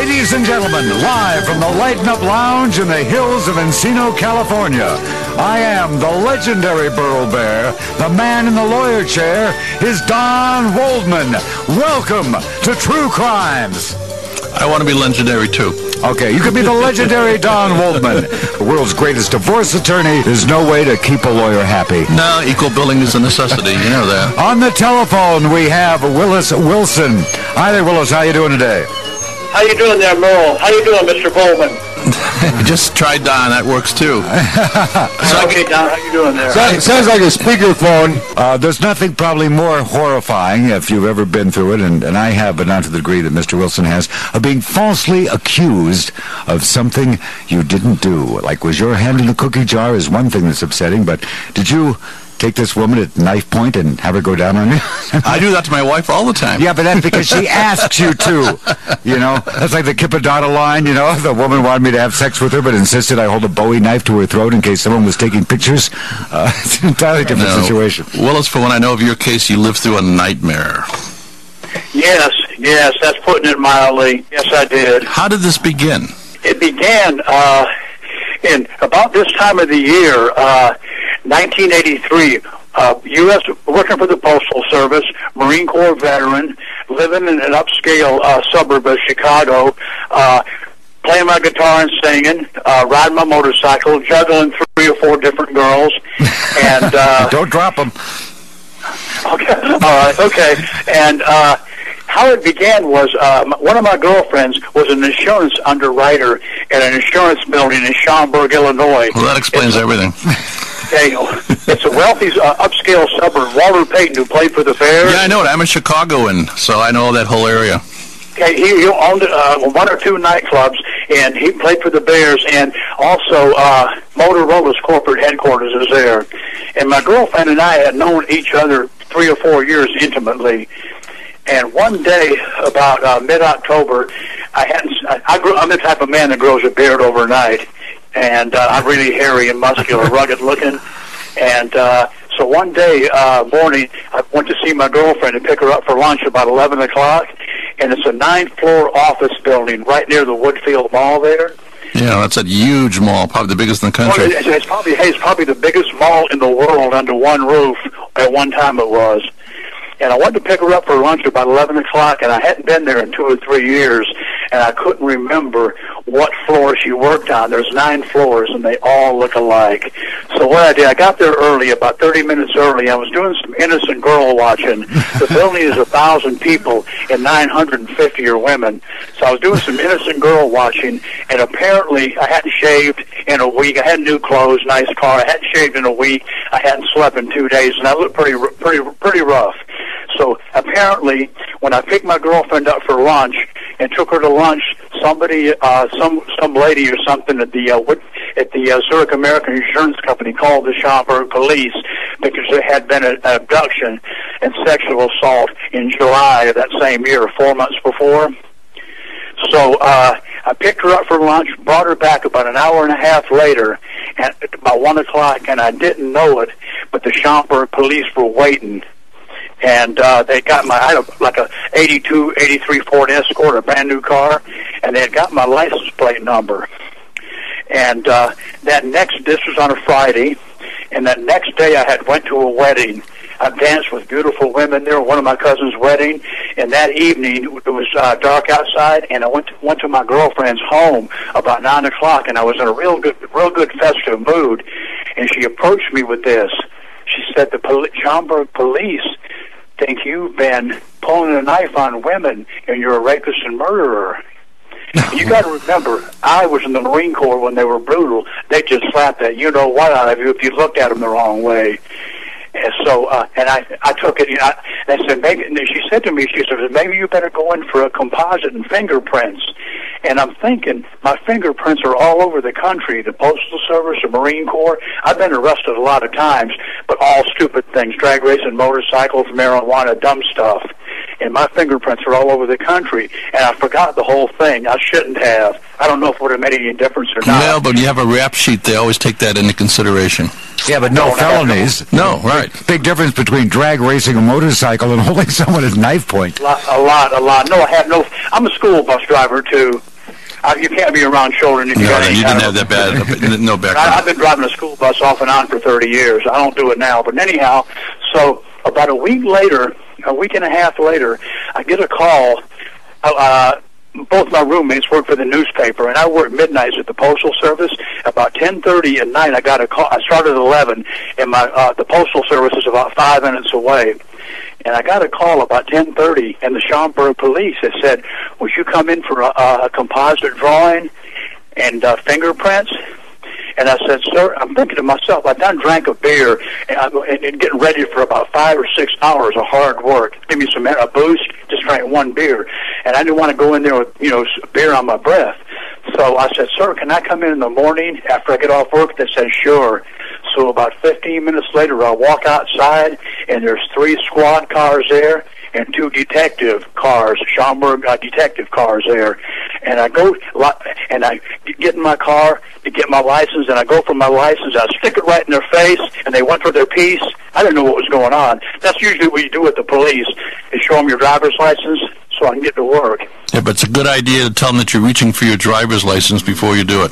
Ladies and gentlemen, live from the Lighten Up Lounge in the hills of Encino, California, I am the legendary Burl Bear, the man in the lawyer chair is Don Waldman. Welcome to True Crimes. I want to be legendary too. Okay, you could be the legendary Don Waldman, the world's greatest divorce attorney. There's no way to keep a lawyer happy. No, equal billing is a necessity. You know that. On the telephone, we have Willis Wilson. Hi there, Willis. How are you doing today? How you doing there, Merle? How you doing, Mr. Bowman? Just try Don. That works too. so okay, Don, how you doing there? Sounds, sounds like a speakerphone. Uh, there's nothing probably more horrifying, if you've ever been through it, and, and I have, but not to the degree that Mr. Wilson has, of being falsely accused of something you didn't do. Like, was your hand in the cookie jar is one thing that's upsetting, but did you take this woman at knife point and have her go down on you? I do that to my wife all the time. Yeah, but that's because she asks you to. You know, that's like the Kipadata line. You know, the woman wanted me to have sex with her, but insisted I hold a Bowie knife to her throat in case someone was taking pictures. Uh, it's an entirely different No. situation. Willis, for when I know of your case, you lived through a nightmare. Yes, yes, that's putting it mildly. Yes, I did. How did this begin? It began uh, in about this time of the year, uh, 1983. Uh, U.S. working for the Postal Service, Marine Corps veteran, living in an upscale uh, suburb of Chicago. Uh, playing my guitar and singing, uh, riding my motorcycle, juggling three or four different girls, and uh, Don't drop them. Okay. All right. Okay. And uh, how it began was uh, one of my girlfriends was an insurance underwriter at an insurance building in Schaumburg, Illinois. Well, that explains everything. It's a wealthy uh, upscale suburb. Walter Payton, who played for the Bears. Yeah, I know it. I'm a Chicagoan, so I know that whole area. Okay, he, he owned uh, one or two nightclubs, and he played for the Bears, and also uh, Motorola's corporate headquarters is there. And my girlfriend and I had known each other three or four years intimately. And one day, about uh, mid-October, I hadn't. I, I grew, I'm the type of man that grows a beard overnight, and uh, I'm really hairy and muscular, rugged looking. And uh, so one day uh, morning, I went to see my girlfriend and pick her up for lunch about 11 o'clock. And it's a nine-floor office building right near the Woodfield Mall there. Yeah, that's a huge mall, probably the biggest in the Well, country. it's, it's probably hey, it's probably the biggest mall in the world under one roof. At one time, it was. And I went to pick her up for lunch about 11 o'clock, and I hadn't been there in two or three years, and I couldn't remember what floor she worked on. There's nine floors, and they all look alike. So what I did, I got there early, about 30 minutes early. I was doing some innocent girl watching. The building is a thousand people, and 950 are women. So I was doing some innocent girl watching, and apparently I hadn't shaved in a week. I had new clothes, nice car. I hadn't shaved in a week. I hadn't slept in two days, and I looked pretty, pretty, pretty rough. So apparently, when I picked my girlfriend up for lunch and took her to lunch, somebody, uh, some some lady or something at the uh, Wood- at the uh, Zurich American Insurance Company called the Schaumburg police because there had been an abduction and sexual assault in July of that same year, four months before. So uh, I picked her up for lunch, brought her back about an hour and a half later, at about one o'clock, and I didn't know it, but the Schaumburg police were waiting. And uh, they got my, I had a, like a 82, 83 Ford Escort, a brand new car, and they had got my license plate number. And uh, that next, this was on a Friday, and that next day I had went to a wedding. I danced with beautiful women there, one of my cousin's wedding, and that evening it was uh, dark outside, and I went to, went to my girlfriend's home about nine o'clock, and I was in a real good, real good festive mood, and she approached me with this. She said, "The poli- Schaumburg police think you've been pulling a knife on women, and you're a rapist and murderer." you got to remember, I was in the Marine Corps when they were brutal. They just slapped that you know what out of you if you looked at them the wrong way. And so, uh, and I, I took it. You know, and I said, maybe. And she said to me, she said, maybe you better go in for a composite and fingerprints. And I'm thinking, my fingerprints are all over the country. The Postal Service, the Marine Corps. I've been arrested a lot of times, but all stupid things: drag racing, motorcycles, marijuana, dumb stuff. And my fingerprints are all over the country. And I forgot the whole thing. I shouldn't have. I don't know if it would have made any difference or not. Well, but you have a rap sheet. They always take that into consideration. Yeah, but no Don't felonies. No, right. Big difference between drag racing a motorcycle and holding someone at knife point. A lot, a lot, a lot. No, I have no. I'm a school bus driver too. Uh, you can't be around children if you No, got and any you kind didn't have that bad, no I, I've been driving a school bus off and on for 30 years. I don't do it now, but anyhow, so about a week later, a week and a half later, I get a call. Uh, both my roommates work for the newspaper, and I work midnights at the postal service. About 10:30 at night, I got a call. I started at 11, and my uh, the postal service is about five minutes away. And I got a call about 10:30, and the Schaumburg police had said, "Would you come in for a, a composite drawing and uh, fingerprints?" And I said, "Sir, I'm thinking to myself. I done drank a beer and, I'm, and, and getting ready for about five or six hours of hard work. Give me some a boost. Just drank one beer, and I didn't want to go in there with you know beer on my breath. So I said, "Sir, can I come in in the morning after I get off work?" They said, "Sure." So about 15 minutes later, I walk outside, and there's three squad cars there and two detective cars, Schaumburg uh, detective cars there. And I go and I get in my car to get my license, and I go for my license. I stick it right in their face, and they went for their piece. I didn't know what was going on. That's usually what you do with the police: is show them your driver's license so I can get to work. Yeah, but it's a good idea to tell them that you're reaching for your driver's license before you do it.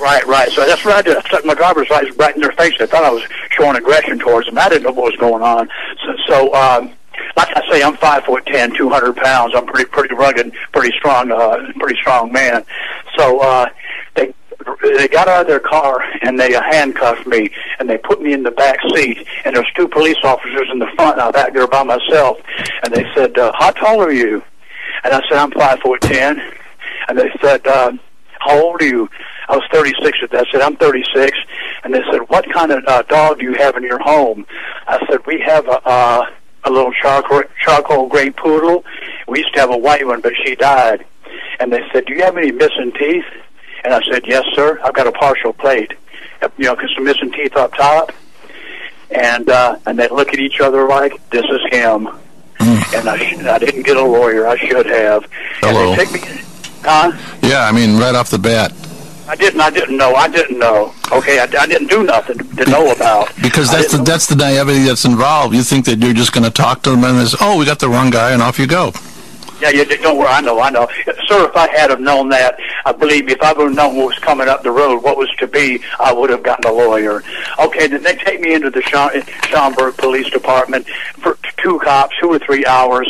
Right, right. So that's what I did. I stuck my driver's license right in their face. They thought I was showing aggression towards them. I didn't know what was going on. So, so um, like I say, I'm five foot ten, two hundred pounds. I'm pretty, pretty rugged, pretty strong, uh, pretty strong man. So uh, they they got out of their car and they uh, handcuffed me and they put me in the back seat and there's two police officers in the front and I back there by myself and they said, uh, "How tall are you?" And I said, "I'm five foot ten. And they said, uh, "How old are you?" I was 36 at that. I said, I'm 36. And they said, what kind of uh, dog do you have in your home? I said, we have a, uh, a little charcoal, charcoal gray poodle. We used to have a white one, but she died. And they said, do you have any missing teeth? And I said, yes, sir. I've got a partial plate. You know, 'cause some missing teeth up top. And, uh, and they look at each other like, this is him. And I, sh- I didn't get a lawyer. I should have. Hello. And they take me, huh? Yeah, I mean, right off the bat. I didn't. I didn't know. I didn't know. Okay, I, I didn't do nothing to know about. Because that's the, know. that's the naivety that's involved. You think that you're just going to talk to them and there's, oh, we got the wrong guy, and off you go. Yeah, you don't worry. I know. I know, sir. If I had have known that, I believe me. If I would have known what was coming up the road, what was to be, I would have gotten a lawyer. Okay, then they take me into the Schaumburg Police Department for two cops, two or three hours.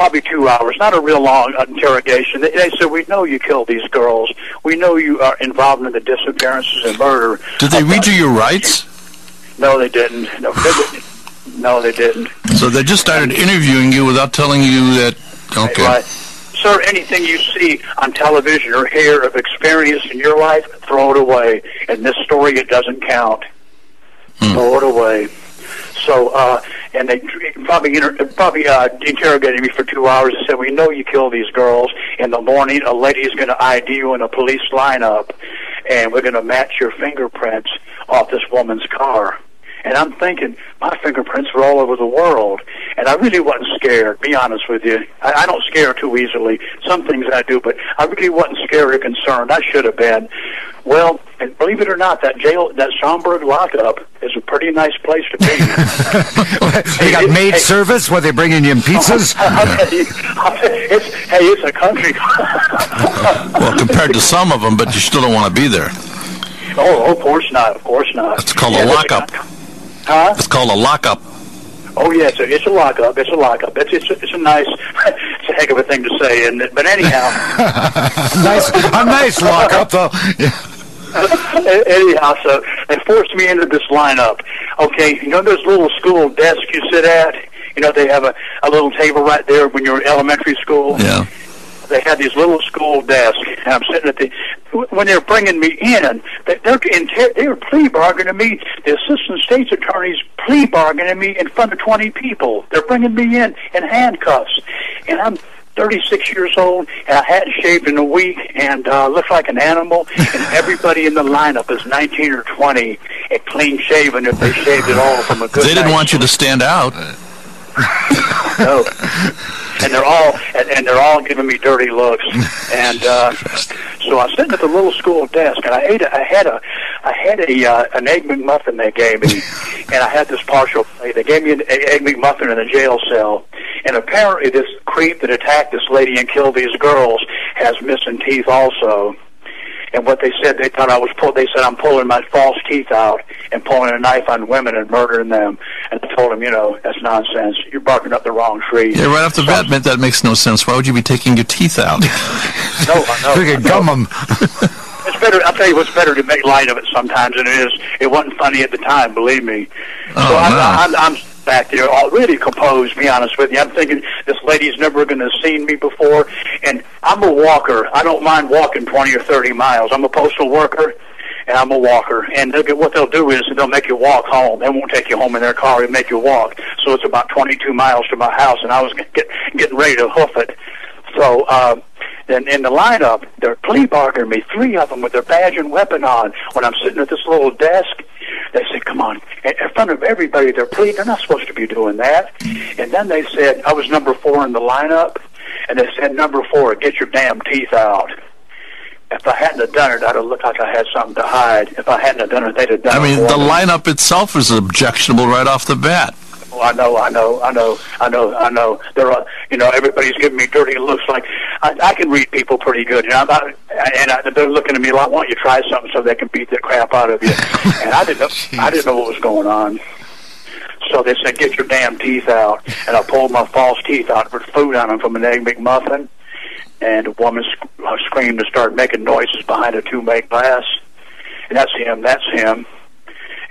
Probably two hours, not a real long interrogation. They, they said, "We know you killed these girls. We know you are involved in the disappearances and murder." Did they read you your rights? No, they didn't. No, they didn't. No, they didn't. So they just started interviewing you without telling you that, okay. Right. Sir, anything you see on television or hear of experience in your life, throw it away. In this story, it doesn't count. Hmm. Throw it away. So, uh, and they probably inter- probably uh, interrogated me for two hours and said, "We know you killed these girls. In the morning, a lady is going to ID you in a police lineup, and we're going to match your fingerprints off this woman's car." And I'm thinking, my fingerprints were all over the world. And I really wasn't scared, be honest with you. I, I don't scare too easily. Some things I do, but I really wasn't scared or concerned. I should have been. Well, and believe it or not, that jail, that Schaumburg lockup is a pretty nice place to be. they got maid service where they bring in you pizzas. I'll you, I'll tell you, it's, hey, it's a country. Well, compared to some of them, but you still don't want to be there. oh, of course not. Of course not. It's called a Yeah, but- lockup. Huh? It's called a lockup. Oh yes, yeah, it's a lockup. It's a lockup. It's it's a, it's a nice, it's a heck of a thing to say, isn't? But anyhow, nice, a nice lockup though. Yeah. anyhow, so they forced me into this lineup. Okay, you know those little school desks you sit at. You know they have a a little table right there when you're in elementary school. Yeah. They had these little school desks, and I'm sitting at the. When they're bringing me in, they- they're inter- they're plea bargaining me. The assistant state's attorney's plea bargaining me in front of 20 people. They're bringing me in in handcuffs, and I'm 36 years old, and I hadn't shaved in a week, and uh, looked like an animal. And everybody in the lineup is 19 or 20 and clean shaven if they shaved at all from a good. They didn't night's want you to stand out. No. And they're all and, and they're all giving me dirty looks. And uh, so I was sitting at the little school desk, and I ate. A, I had a, I had a uh, an egg McMuffin they gave me, and I had this partial plate. They gave me an egg egg McMuffin in a jail cell, and apparently this creep that attacked this lady and killed these girls has missing teeth also. And what they said, they thought I was pull. They said I'm pulling my false teeth out and pulling a knife on women and murdering them. And I told him, you know, that's nonsense. You're barking up the wrong tree. Yeah, right off the bat, that makes no sense. Why would you be taking your teeth out? no, I know. We could gum them. It's better. I'll tell you what's better to make light of it sometimes than it is. It wasn't funny at the time, believe me. Oh, so I'm, no. I'm, I'm back there, all really composed. Be honest with you, I'm thinking this lady's never going to have seen me before, and I'm a walker. I don't mind walking 20 or 30 miles. I'm a postal worker. And I'm a walker, and they'll get, what they'll do is they'll make you walk home. They won't take you home in their car; they make you walk. So it's about 22 miles to my house, and I was get, getting ready to hoof it. So uh, then in the lineup, they're plea bargaining me, three of them with their badge and weapon on. When I'm sitting at this little desk, they said, "Come on!" In front of everybody, they're pleading. They're not supposed to be doing that. And then they said, I was number four in the lineup, and they said, "Number four, get your damn teeth out." If I hadn't have done it, I'd have looked like I had something to hide. If I hadn't have done it, they'd have done it. I mean, it the for me. lineup itself is objectionable right off the bat. Oh, I know, I know, I know, I know, I know. They're, uh, you know, everybody's giving me dirty looks. Like I, I can read people pretty good, you know. I'm not, and I, they're looking at me like, "Why don't you try something so they can beat the crap out of you?" and I didn't, know, I didn't know what was going on. So they said, "Get your damn teeth out," and I pulled my false teeth out, put food on them from an egg McMuffin, and a woman sc- uh, screamed and started making noises behind a two-make glass. And that's him. That's him.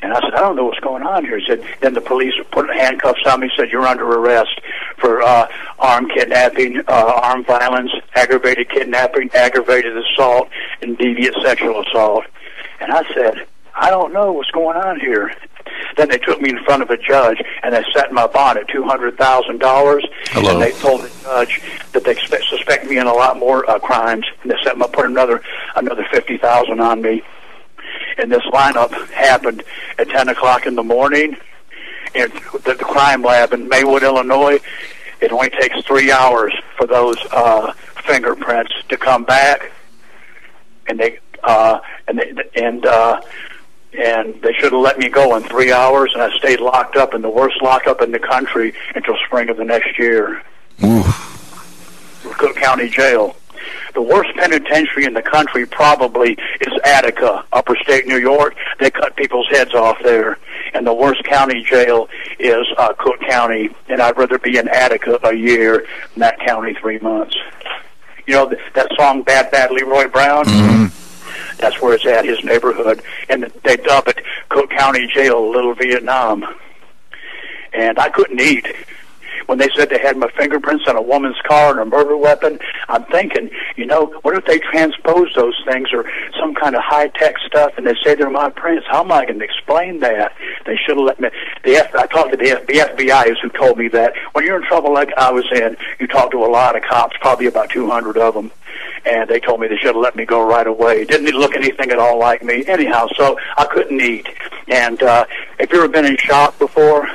And I said, I don't know what's going on here. He said, then the police put handcuffs on me, said, you're under arrest for uh, armed kidnapping, uh, armed violence, aggravated kidnapping, aggravated assault, and deviant sexual assault. And I said, I don't know what's going on here. Then they took me in front of a judge, and they set my bond at two hundred thousand dollars. Hello. And they told the judge that they expect, suspect me in a lot more uh, crimes, and they set my put another another fifty thousand on me and this lineup happened at 10 o'clock in the morning in the, the crime lab in Maywood, Illinois. It only takes three hours for those uh, fingerprints to come back, and they uh, and they, and uh, and they should have let me go in three hours, and I stayed locked up in the worst lockup in the country until spring of the next year. Cook County Jail. The worst penitentiary in the country probably is Attica, upper state New York. They cut people's heads off there. And the worst county jail is uh, Cook County. And I'd rather be in Attica a year than that county three months. You know th- that song "Bad Bad Leroy Brown"? That's where it's at, his neighborhood, and they dub it Cook County Jail, Little Vietnam. And I couldn't eat when they said they had my fingerprints on a woman's car and a murder weapon, I'm thinking, you know, what if they transpose those things or some kind of high tech stuff and they say they're my prints? How am I going to explain that? They should have let me. The F, I talked to the, F, the FBI who told me that when you're in trouble like I was in, you talk to a lot of cops, probably about 200 of them. And they told me they should have let me go right away. Didn't look anything at all like me. Anyhow, so I couldn't eat. And uh, if you ever been in shock before,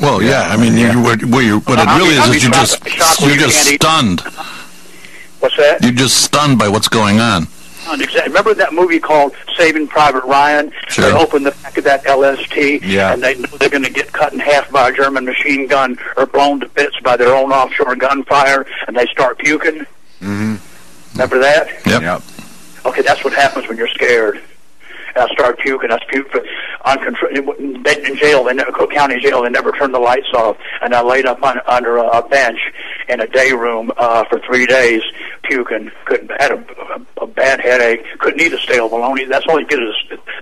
Well, yeah. I mean, you, what, what, you, what it really be- is is you're just you're just stunned. what's that? You're just stunned by what's going on. Remember that movie called Saving Private Ryan? Sure. They open the back of that LST, Yeah. and they know they're going to get cut in half by a German machine gun or blown to bits by their own offshore gunfire, and they start puking. Mm-hmm. Remember that? Yep. Yep. Okay, that's what happens when you're scared. I started puking. I puked for uncontrolled. In jail, they never, Cook County Jail, they never turned the lights off. And I laid up on, under a, a bench in a day room uh, for three days, puking. Couldn't had a, a, a bad headache. Couldn't eat a stale bologna. That's all you get is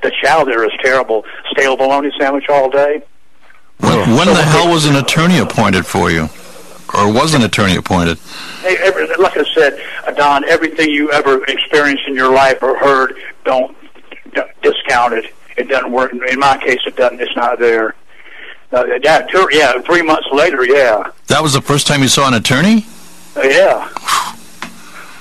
the chow there is terrible. Stale bologna sandwich all day. When, when the hell was an attorney appointed for you? Or was an attorney appointed? Hey, every, like I said, uh, Don, everything you ever experienced in your life or heard, don't, don't it. It doesn't work. In my case, it doesn't. It's not there. Uh, yeah, two, yeah. Three months later, yeah, That was the first time you saw an attorney? Uh, yeah.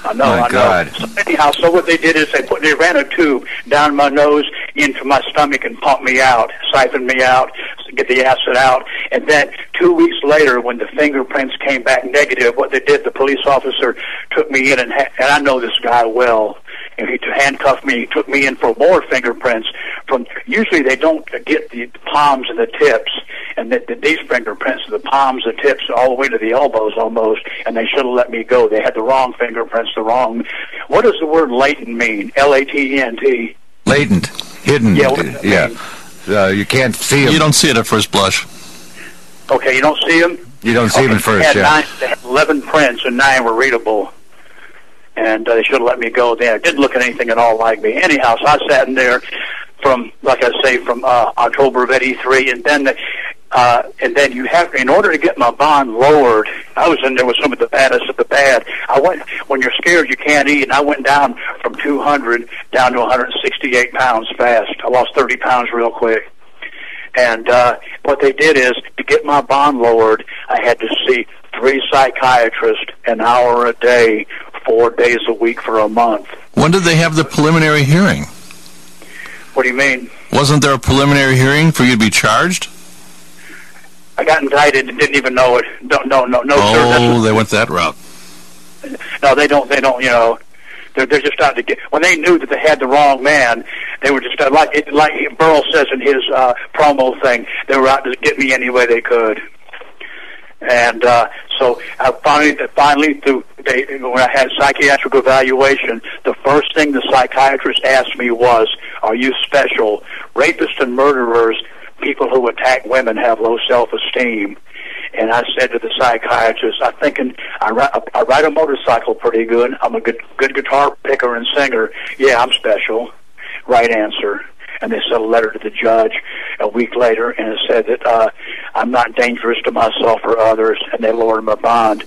I know. My I know. God. So anyhow, so what they did is they put they ran a tube down my nose into my stomach and pumped me out, siphoned me out, to get the acid out, and then two weeks later, when the fingerprints came back negative, what they did, the police officer took me in and ha- and I know this guy well. And he handcuffed me, took me in for more fingerprints, from usually they don't get the palms and the tips, and that the, these fingerprints the palms, the tips, all the way to the elbows almost, and they should have let me go. They had the wrong fingerprints, the wrong. What does the word latent mean? L A T E N T. Latent, hidden. Yeah, what does yeah. mean? Uh, you can't see them. You don't see it at first blush. Okay, you don't see them. You don't see them at They first. had, Yeah. nine, they had 11 prints and nine were readable. And uh, they should have let me go there. It didn't look at anything at all like me. Anyhow, so I sat in there from, like I say, from uh, October of '83, and then, the, uh, and then you have, in order to get my bond lowered, I was in there with some of the baddest of the bad. I went when you're scared, you can't eat, and I went down from 200 down to 168 pounds fast. I lost 30 pounds real quick. And uh, what they did is to get my bond lowered, I had to see three psychiatrists an hour a day, four days a week for a month. When did they have the preliminary hearing? What do you mean? Wasn't there a preliminary hearing for you to be charged? I got indicted and didn't even know it. No, no, no, no, sir. Oh, That's, they went that route. no, they don't. They don't. You know, they're they're just out to get. When they knew that they had the wrong man, they were just uh, like it, like Burl says in his uh, promo thing. They were out to get me any way they could. And uh, so I finally, finally, through they, when I had psychiatric evaluation, the first thing the psychiatrist asked me was, "Are you special? Rapists and murderers, people who attack women, have low self-esteem." And I said to the psychiatrist, "I'm thinking I I ride a motorcycle pretty good. I'm a good good guitar picker and singer. Yeah, I'm special." Right answer and they sent a letter to the judge a week later, and it said that uh, I'm not dangerous to myself or others, and they lowered my bond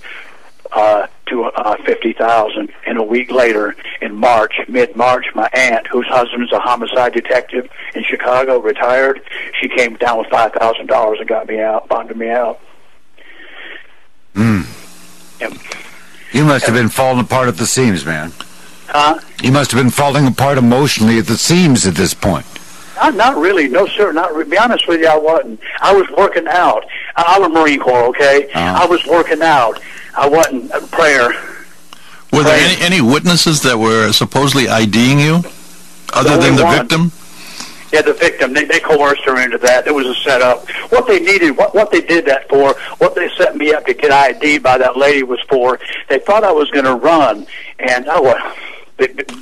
uh, to uh, fifty thousand. And a week later, in March, mid-March, my aunt, whose husband is a homicide detective in Chicago, retired. She came down with five thousand dollars and got me out, bonded me out. Hmm. You must have been falling apart at the seams, man. Huh? You must have been falling apart emotionally at the seams at this point. Not, not really. No, sir. Not re- be honest with you. I wasn't. I was working out. I, I was Marine Corps. Okay. Uh-huh. I was working out. I wasn't uh, prayer. Were there any, any witnesses that were supposedly IDing you, other Only than the one. victim? Yeah, the victim. They, they coerced her into that. It was a setup. What they needed, what what they did that for, what they set me up to get ID by that lady was for. They thought I was going to run, and I was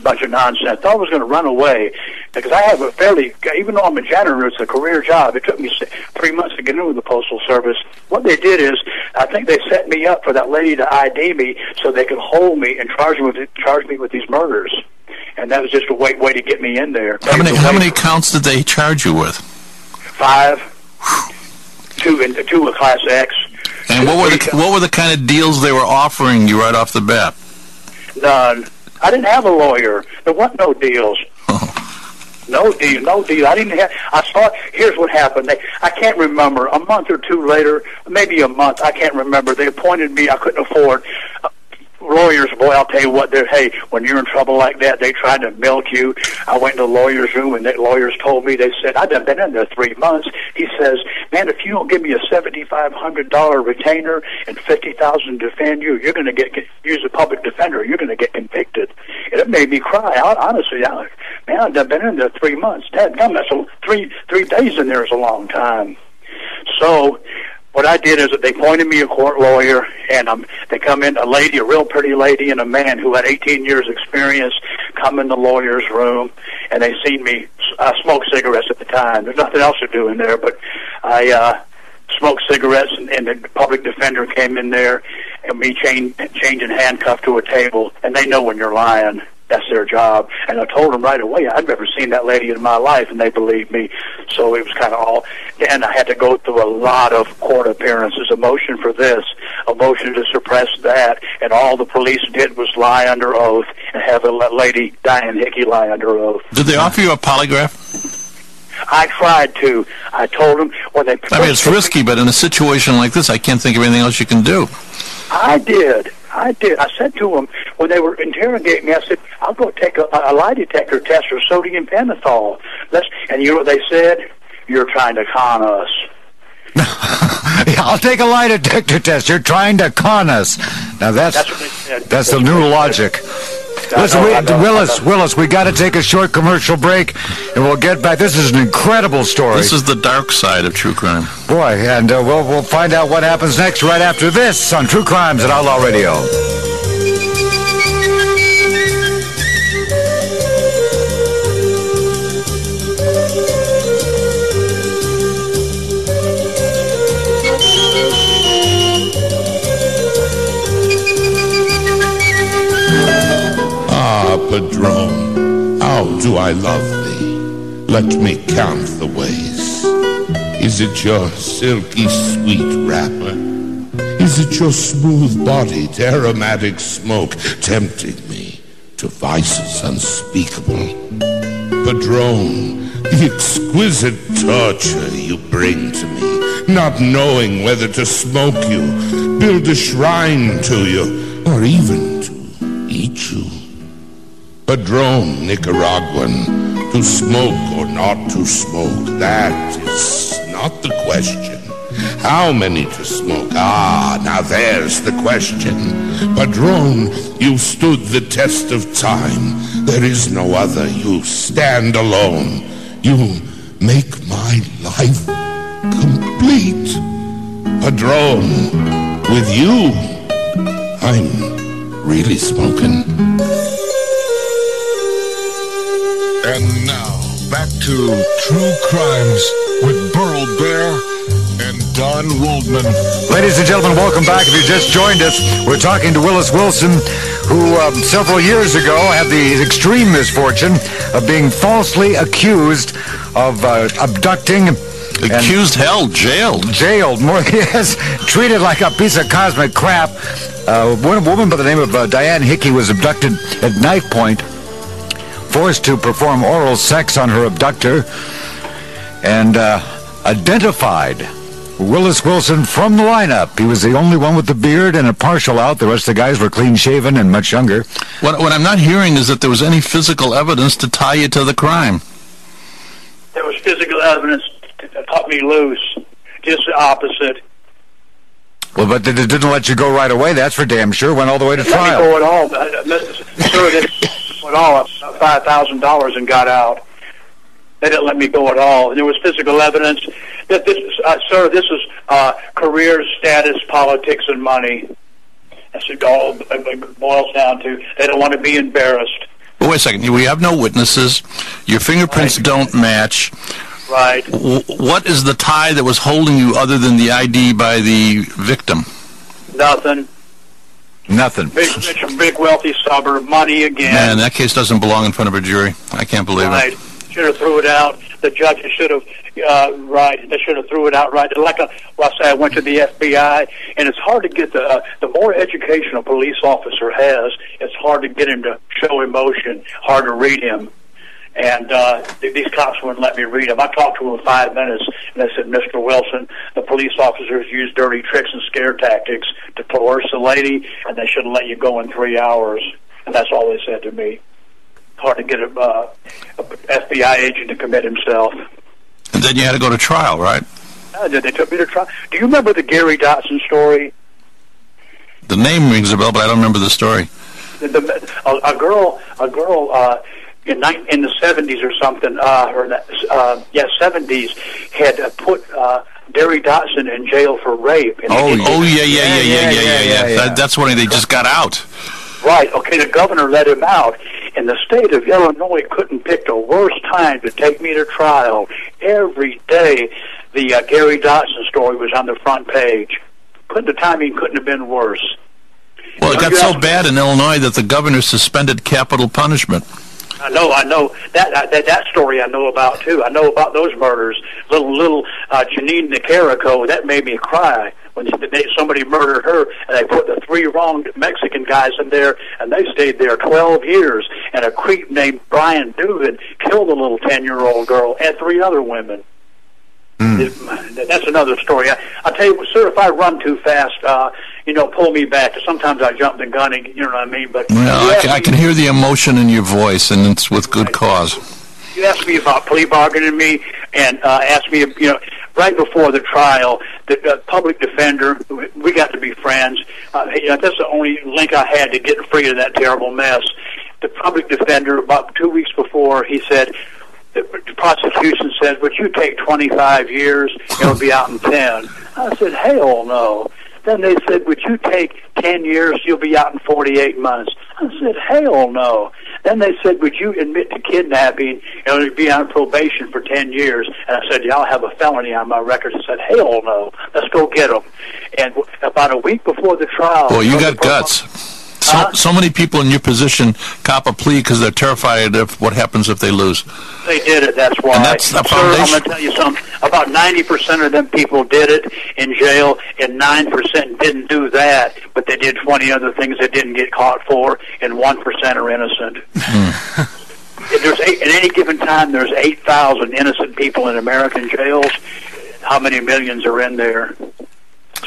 bunch of nonsense. I thought I was going to run away because I have a fairly, even though I'm a janitor, it's a career job. It took me three months to get into the postal service. What they did is, I think they set me up for that lady to ID me so they could hold me and charge me with charge me with these murders. And that was just a way way to get me in there. How many It was a how many counts did they charge you with? Five. Two and two a class X. And what were the what were the kind of deals they were offering you right off the bat? None. I didn't have a lawyer. There wasn't no deals. No deal, no deal. I didn't have. I saw. Here's what happened. They, I can't remember. A month or two later, maybe a month. I can't remember. They appointed me. I couldn't afford. Lawyers, boy, I'll tell you what. They're hey, when you're in trouble like that, they tried to milk you. I went to the lawyer's room, and the lawyers told me they said I've been in there three months. He says, man, if you don't give me a seventy five hundred dollar retainer and fifty thousand to defend you, you're going to get use a public defender. You're going to get convicted. And it made me cry. I, honestly, I, man, I've been in there three months. Dad, come, that's a, three three days in there is a long time. So what I did is that they appointed me a court lawyer, and um, they come in, a lady, a real pretty lady, and a man who had 18 years experience come in the lawyer's room, and they seen me uh, smoke cigarettes at the time. There's nothing else to do in there, but I uh, smoked cigarettes, and, and the public defender came in there, and me chain, chained and handcuffed to a table, and they know when you're lying. That's their job. And I told them right away, I'd never seen that lady in my life, and they believed me. So it was kind of all. And I had to go through a lot of court appearances, a motion for this, a motion to suppress that, and all the police did was lie under oath and have a la- lady, Diane Hickey, lie under oath. Did they offer you a polygraph? I tried to. I told them when they. I mean, it's risky, but in a situation like this, I can't think of anything else you can do. I did. I did. I said to them when they were interrogating me, I said, "I'll go take a, a lie detector test for sodium pentothal." Let's, and you know what they said? You're trying to con us. I'll take a lie detector test. You're trying to con us. Now that's That's what they said. that's the new logic. I Listen, know, we, I Willis, know. Willis, we got to take a short commercial break, and we'll get back. This is an incredible story, This is the dark side of true crime. boy, and uh, we'll we'll find out what happens next right after this on True Crimes at Outlaw Radio. Padron, how do I love thee? Let me count the ways. Is it your silky sweet wrapper? Is it your smooth-bodied aromatic smoke tempting me to vices unspeakable? Padron, the exquisite torture you bring to me, not knowing whether to smoke you, build a shrine to you, or even. Padron Nicaraguan, to smoke or not to smoke, that is not the question. How many to smoke? Ah, now there's the question. Padrone, you stood the test of time. There is no other. You stand alone. You make my life complete. Padrone, with you, I'm really smoking. And now, back to True Crimes with Burl Bear and Don Waldman. Ladies and gentlemen, welcome back. If you just joined us, we're talking to Willis Wilson, who um, several years ago had the extreme misfortune of being falsely accused of uh, abducting. Accused, held, jailed. jailed, more yes, treated like a piece of cosmic crap. Uh, one woman by the name of uh, Diane Hickey was abducted at knife point, forced to perform oral sex on her abductor, and uh, identified Willis Wilson from the lineup. He was the only one with the beard and a partial out. The rest of the guys were clean shaven and much younger. What, what I'm not hearing is that there was any physical evidence to tie you to the crime. There was physical evidence that cut me loose. Just the opposite. Well, but it didn't let you go right away. That's for damn sure. Went all the way to Let me trial. go at all. Uh, They all five thousand dollars and got out. They didn't let me go at all. And there was physical evidence that this, uh, sir, this is uh, career, status, politics, and money. That's what it all boils down to. They don't want to be embarrassed, But wait a second. We have no witnesses. Your fingerprints Right. don't match. right? W- what is the tie that was holding you other than the ID by the victim? Nothing. Nothing. Big, rich, big, wealthy suburb, money again. Man, that case doesn't belong in front of a jury. I can't believe Right. it. Should have threw it out. The judges should have, uh, right. They should have threw it out right. Like a, well, I say I went to the FBI, and it's hard to get the uh, the more education a police officer has, it's hard to get him to show emotion. Hard to read him. And uh, th- these cops wouldn't let me read them. I talked to them five minutes, and they said, "Mr. Wilson, the police officers use dirty tricks and scare tactics to coerce the lady, and they shouldn't let you go in three hours." And that's all they said to me hard to get a, uh, a FBI agent to commit himself. And then you had to go to trial, right? Uh, they they took me to trial. Do you remember the Gary Dotson story? The name rings a bell, but I don't remember the story. The, the, a, a girl, a girl uh, in nine, in the seventies or something, uh, or that, uh, yeah, seventies, had uh, put uh, Gary Dotson in jail for rape. And Oh, Oh yeah, yeah, yeah, yeah, yeah, yeah, yeah. yeah. That, that's when they just got out. Right. Okay. The governor let him out, and the state of Illinois couldn't pick the worst time to take me to trial. Every day, the uh, Gary Dotson story was on the front page. Couldn't the timing couldn't have been worse? Well, it got so bad in Illinois that the governor suspended capital punishment. I know, I know that that that story I know about too. I know about those murders. Little little uh, Jeanine Nicarico, that made me cry when they, somebody murdered her, and they put the three wrong Mexican guys in there, and they stayed there twelve years. And a creep named Brian Dugan killed a little ten year old girl and three other women. It- That's another story. I, I'll tell you, sir, if I run too fast, uh, you know, pull me back. Sometimes I jump the gun, and, you know what I mean. But Well, I can, I can hear the emotion in your voice, and it's with good cause. you asked me about plea bargaining me and uh, asked me, you know, right before the trial, the uh, public defender, we got to be friends. Uh, you know, that's the only link I had to get free of that terrible mess. the public defender about two weeks before he said the prosecution said, "Would you take 25 years? It'll be out in 10." I said, "Hell no." Then they said, "Would you take 10 years? You'll be out in 48 months." I said, "Hell no." Then they said, "Would you admit to kidnapping and you'll be on probation for 10 years?" And I said, "Yeah, I'll have a felony on my record." I said, "Hell no. Let's go get them." And about a week before the trial, well, you got guts. So, uh, so many people in your position cop a plea because they're terrified of what happens if they lose. They did it. That's why. And that's the Sir, I'm going to tell you something. About 90% of them people did it in jail, and 9% didn't do that, but they did 20 other things they didn't get caught for, and 1% are innocent. Hmm. If there's eight, at any given time, there's 8,000 innocent people in American jails. How many millions are in there?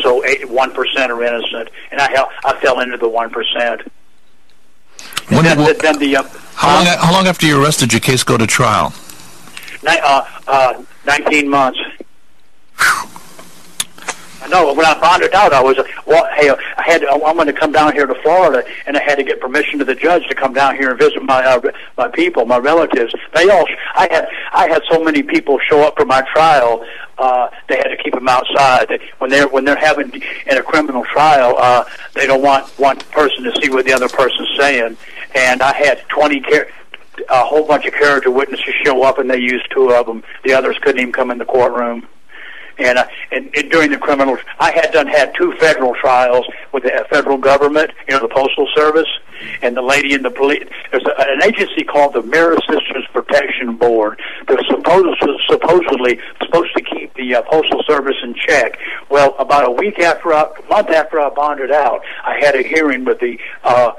So eight, 1% are innocent, and I, hel- I fell into the 1%. When, then, then the uh, how, long, how long after you arrested your case go to trial? Ni- uh, uh, 19 months. I know. When I found it out, I was well. Hey, I had. I wanted to come down here to Florida, and I had to get permission to the judge to come down here and visit my uh, my people, my relatives. They all. I had. I had so many people show up for my trial. Uh, they had to keep them outside. When they're when they're having in a criminal trial, uh, they don't want one person to see what the other person's saying. And I had 20 char- a whole bunch of character witnesses show up, and they used two of them. The others couldn't even come in the courtroom. And, uh, and, and during the criminal, I had done had two federal trials with the federal government, you know, the postal service, and the lady in the police. There's a, an agency called the Merit Systems Protection Board. They're supposed supposedly supposed to keep the uh, postal service in check. Well, about a week after, a month after I bonded out, I had a hearing with the. Uh,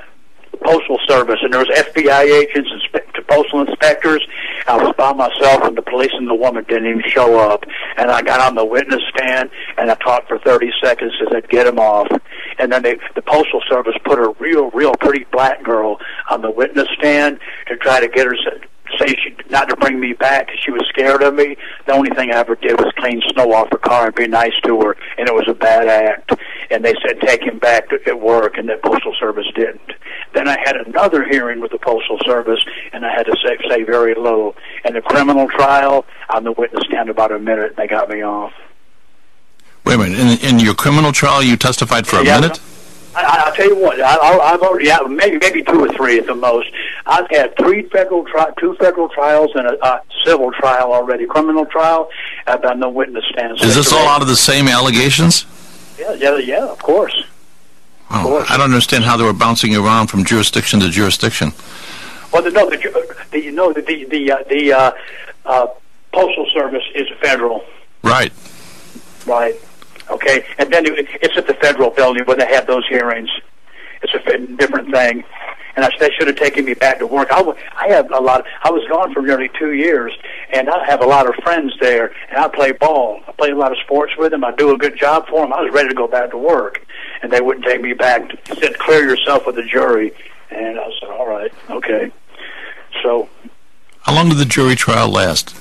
Postal Service, and there was FBI agents and spe- postal inspectors. I was by myself, and the police and the woman didn't even show up. And I got on the witness stand, and I talked for 30 seconds to said, get him off. And then they, the Postal Service put a real, real pretty black girl on the witness stand to try to get her say she not to bring me back 'cause she was scared of me. The only thing I ever did was clean snow off her car and be nice to her, and it was a bad act. And they said take him back to, at work, and the Postal Service didn't. Then I had another hearing with the Postal Service, and I had to say, say very low. And the criminal trial, on the witness stand about a minute, and they got me off. Wait a minute. In, in your criminal trial, you testified for a Yeah, minute? I, I- I'll tell you what. I, I've already, yeah, maybe maybe two or three at the most. I've had three federal tri- two federal trials and a, a civil trial already. Criminal trial. I've done the witness stand. Is this all out of the same allegations? Yeah, yeah, yeah. Of course. Oh. I don't understand how they were bouncing around from jurisdiction to jurisdiction. Well, the, no, the, the you know the the the, uh, the uh, uh, postal service is federal, Right. right? Okay, and then it, it's at the federal building where they have those hearings. It's a different thing, and I, they should have taken me back to work. I, w- I have a lot. Of, I was gone for nearly two years, and I have a lot of friends there, and I play ball. I play a lot of sports with them. I do a good job for them. I was ready to go back to work, and they wouldn't take me back. They said, "Clear yourself with the jury," and I said, "All right, okay." So How long did the jury trial last?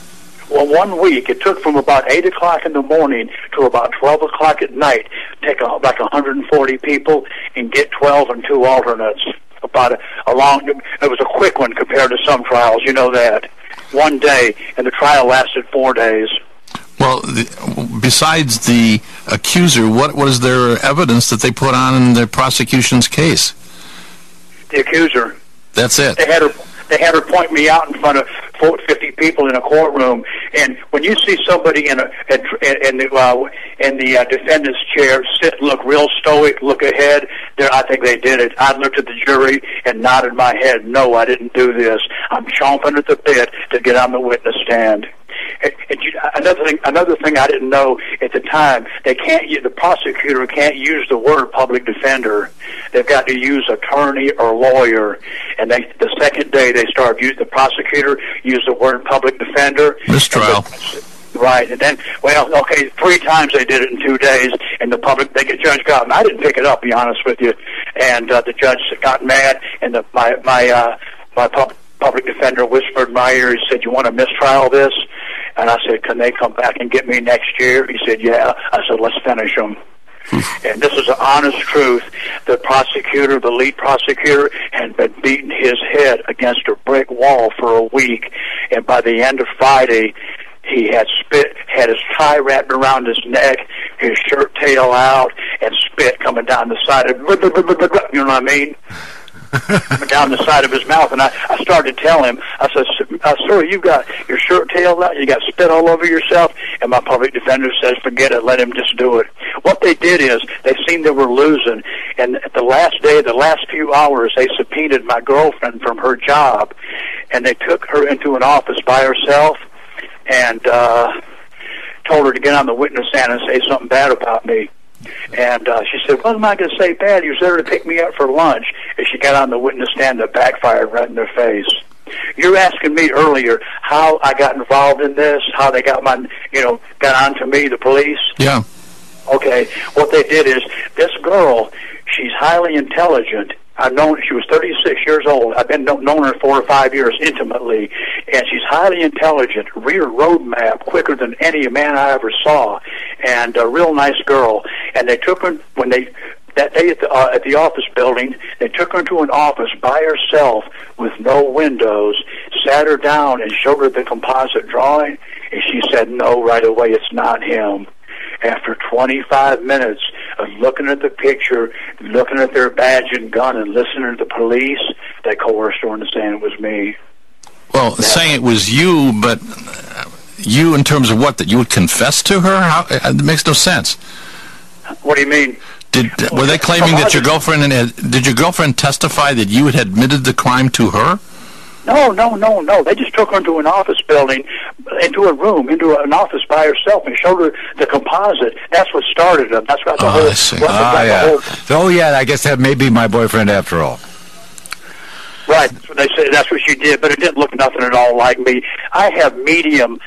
Well, one week it took from about eight o'clock in the morning to about twelve o'clock at night. Take a, like 140 people and get 12 and two alternates. About a, a long. It was a quick one compared to some trials. You know that. One day, and the trial lasted four days. Well, the, besides the accuser, what was their evidence that they put on in the prosecution's case? The accuser. That's it. They had her. They had her point me out in front of 40, 50 people in a courtroom. And when you see somebody in a in, in the uh, in the uh, defendant's chair sit, look real stoic, look ahead, there I think they did it. I looked at the jury and nodded my head. No, I didn't do this. I'm chomping at the bit to get on the witness stand. And, and you, another thing, another thing I didn't know at the time, they can't. The prosecutor can't use the word public defender. They've got to use attorney or lawyer. And they, the second day they started use the prosecutor use the word public defender. Mistrial. Right, and then, well, okay, three times they did it in two days, and the public, they, the judge got, and I didn't pick it up, be honest with you, and uh, the judge got mad, and the, my my uh, my pub, public defender whispered in my ear, he said, "You want to mistrial this?" And I said, "Can they come back and get me next year?" He said, "Yeah." I said, "Let's finish them." Hmm. And this is the honest truth. The prosecutor, the lead prosecutor, had been beating his head against a brick wall for a week. And by the end of Friday, he had spit, had his tie wrapped around his neck, his shirt tail out, and spit coming down the side of, you know what I mean? down the side of his mouth, and I, I started to tell him, I said, "Sir, you've got your shirt tail out, you got spit all over yourself." And my public defender says, "Forget it, let him just do it." What they did is they seen they were losing, and at the last day, the last few hours, they subpoenaed my girlfriend from her job, and they took her into an office by herself, and uh, told her to get on the witness stand and say something bad about me. And uh, she said, "What am I going to say bad? You was there to pick me up for lunch." And she got on the witness stand that backfired right in their face. You're asking me earlier how I got involved in this, how they got my, you know, got on to me, the police. Yeah. Okay, what they did is this girl, she's highly intelligent. I've known she was 36 years old. I've been known her four or five years intimately, and she's highly intelligent. Rear road map quicker than any man I ever saw, and a real nice girl. And they took her when they that day at the uh, at the office building. They took her into an office by herself with no windows, sat her down and showed her the composite drawing, and she said no right away. It's not him. After 25 minutes of looking at the picture, looking at their badge and gun, and listening to the police, they coerced her into saying it was me. Well, saying it was you, but uh, you in terms of what? That you would confess to her? How, it makes no sense. What do you mean? Did were they claiming that your girlfriend did your girlfriend testify that you had admitted the crime to her? No, no, no, no. They just took her into an office building, into a room, into an office by herself, and showed her the composite. That's what started them. That's what the Oh, whole. What Ah, the yeah. whole- Oh, yeah. I guess that may be my boyfriend after all. Right. That's what they say. That's what she did, but it didn't look nothing at all like me. I have medium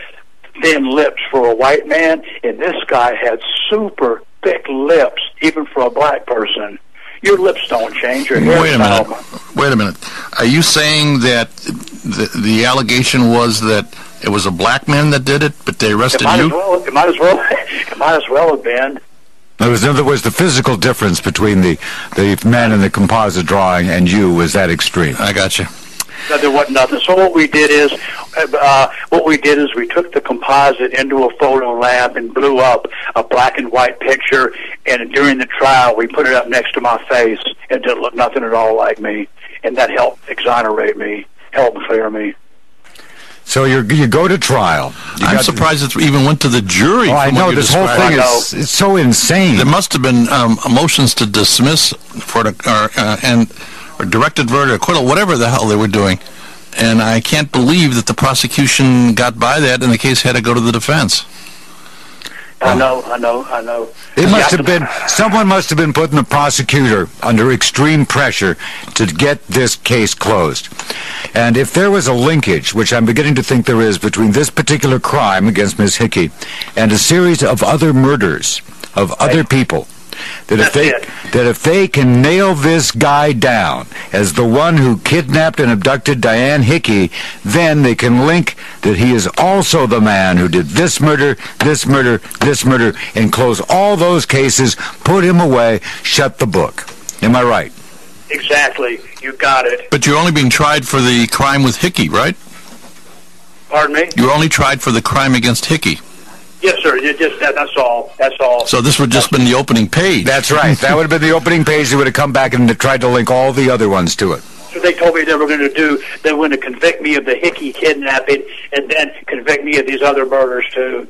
thin lips for a white man, and this guy had super thick lips, even for a black person. Your lips don't change. Your Wait a minute. Wait a minute. Are you saying that the, the allegation was that it was a black man that did it, but they It arrested might as you? well. It might as well. It might as well have been. There was, in other words, the physical difference between the, the man in the composite drawing and you was that extreme. I got you. No, there wasn't nothing. So what we did is, uh, what we did is we took the composite into a photo lab and blew up a black and white picture. And during the trial, we put it up next to my face. And it didn't look nothing at all like me, and that helped exonerate me, helped clear me. So you you go to trial. You I'm surprised it even went to the jury. Oh, I know this whole thing is it's so insane. There must have been um, motions to dismiss for the or, uh, and or directed verdict, acquittal, whatever the hell they were doing. And I can't believe that the prosecution got by that, and the case had to go to the defense. I oh. know, I know, I know. It must have been someone must have been putting the prosecutor under extreme pressure to get this case closed. And if there was a linkage, which I'm beginning to think there is, between this particular crime against Miss Hickey and a series of other murders of other people, that if they it. that if they can nail this guy down as the one who kidnapped and abducted Diane Hickey, then they can link that he is also the man who did this murder, this murder, this murder, and close all those cases, put him away, shut the book. Am I right? Exactly. You got it. But you're only being tried for the crime with Hickey, right? Pardon me? You're only tried for the crime against Hickey. Yes, sir. You just that, that's all. That's all. So this would just been the opening page. That's right. That would have been the opening page. They would have come back and tried to link all the other ones to it. So they told me they were going to do. They were going to convict me of the Hickey kidnapping and then convict me of these other murders too.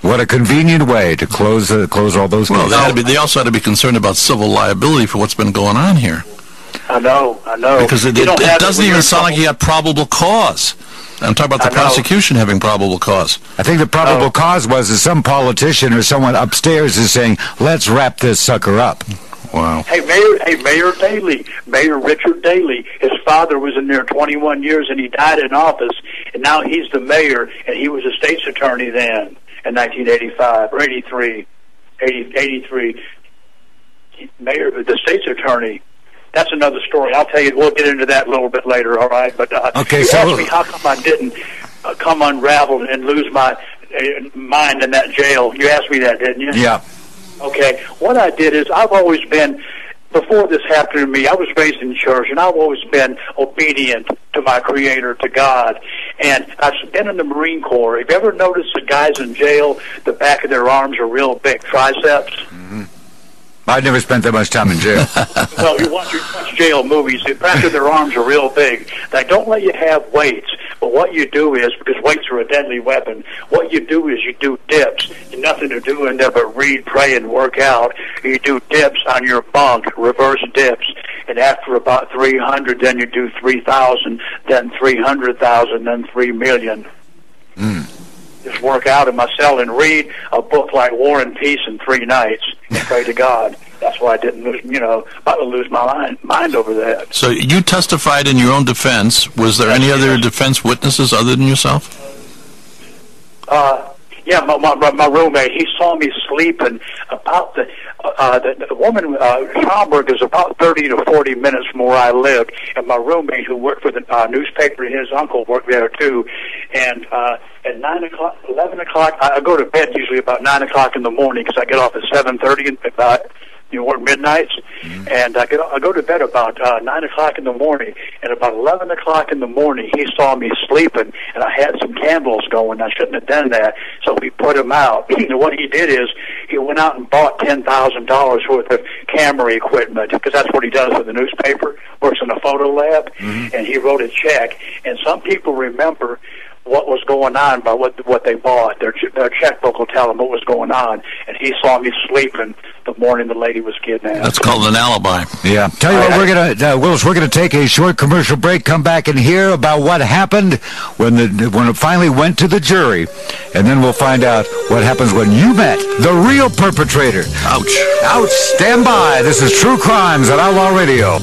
What a convenient way to close uh, close all those well, cases. they, be, they also had to be concerned about civil liability for what's been going on here. I know. I know. Because it, You it, it doesn't even you're sound like trouble- he had probable cause. I'm talking about the prosecution having probable cause. I think the probable Oh. cause was that some politician or someone upstairs is saying, "Let's wrap this sucker up." Wow. Hey, Mayor. Hey, Mayor Daley. Mayor Richard Daley. His father was in there 21 years, and he died in office. And now he's the mayor, and he was a state's attorney then in 1985 or 83, 80, 83. Mayor, the state's attorney. That's another story. I'll tell you. We'll get into that a little bit later. All right. But uh, Okay, you so- asked me how come I didn't uh, come unraveled and lose my uh, mind in that jail. You asked me that, didn't you? Yeah. Okay, what I did is I've always been, before this happened to me, I was raised in church, and I've always been obedient to my Creator, to God. And I've been in the Marine Corps. Have you ever noticed the guys in jail, the back of their arms are real big triceps? I've never spent that much time in jail. well, you watch, you watch jail movies, the back of their arms are real big. They don't let you have weights, but what you do is, because weights are a deadly weapon, what you do is you do dips. You've nothing to do in there but read, pray, and work out. You do dips on your bunk, reverse dips. And after about 300, then you do 3,000, then 300,000, then 3 million. Hmm. Just work out in my cell and read a book like War and Peace in three nights pray to God. That's why I didn't lose, you know, about to lose my mind, mind over that. So you testified in your own defense. Was there any other defense witnesses other than yourself? Uh, yeah, my my- my roommate, he saw me sleeping about the uh, the, the woman. Uh, Schaumburg is about thirty to forty minutes from where I lived, and my roommate, who worked for the uh, newspaper, his uncle worked there too. And uh, at nine o'clock, eleven o'clock, I, I go to bed usually about nine o'clock in the morning because I get off at seven thirty. About you know, work midnights, and I get I go to bed about uh, nine o'clock in the morning, and about eleven o'clock in the morning, he saw me sleeping, and I had some candles going. I shouldn't have done that, so he put them out. and what he did is he went out and bought ten thousand dollars worth of camera equipment because that's what he does for the newspaper. Works in a photo lab, and he wrote a check. And some people remember what was going on by what what they bought. Their their checkbook will tell them what was going on. And he saw me sleeping the morning the lady was kidnapped. That's called an alibi. Yeah. Tell you what, we're gonna uh, Willis. We're gonna take a short commercial break. Come back and hear about what happened when the when it finally went to the jury, and then we'll find out what happens when you met the real perpetrator. Ouch. Ouch! Stand by. This is True Crimes on Outlaw Radio.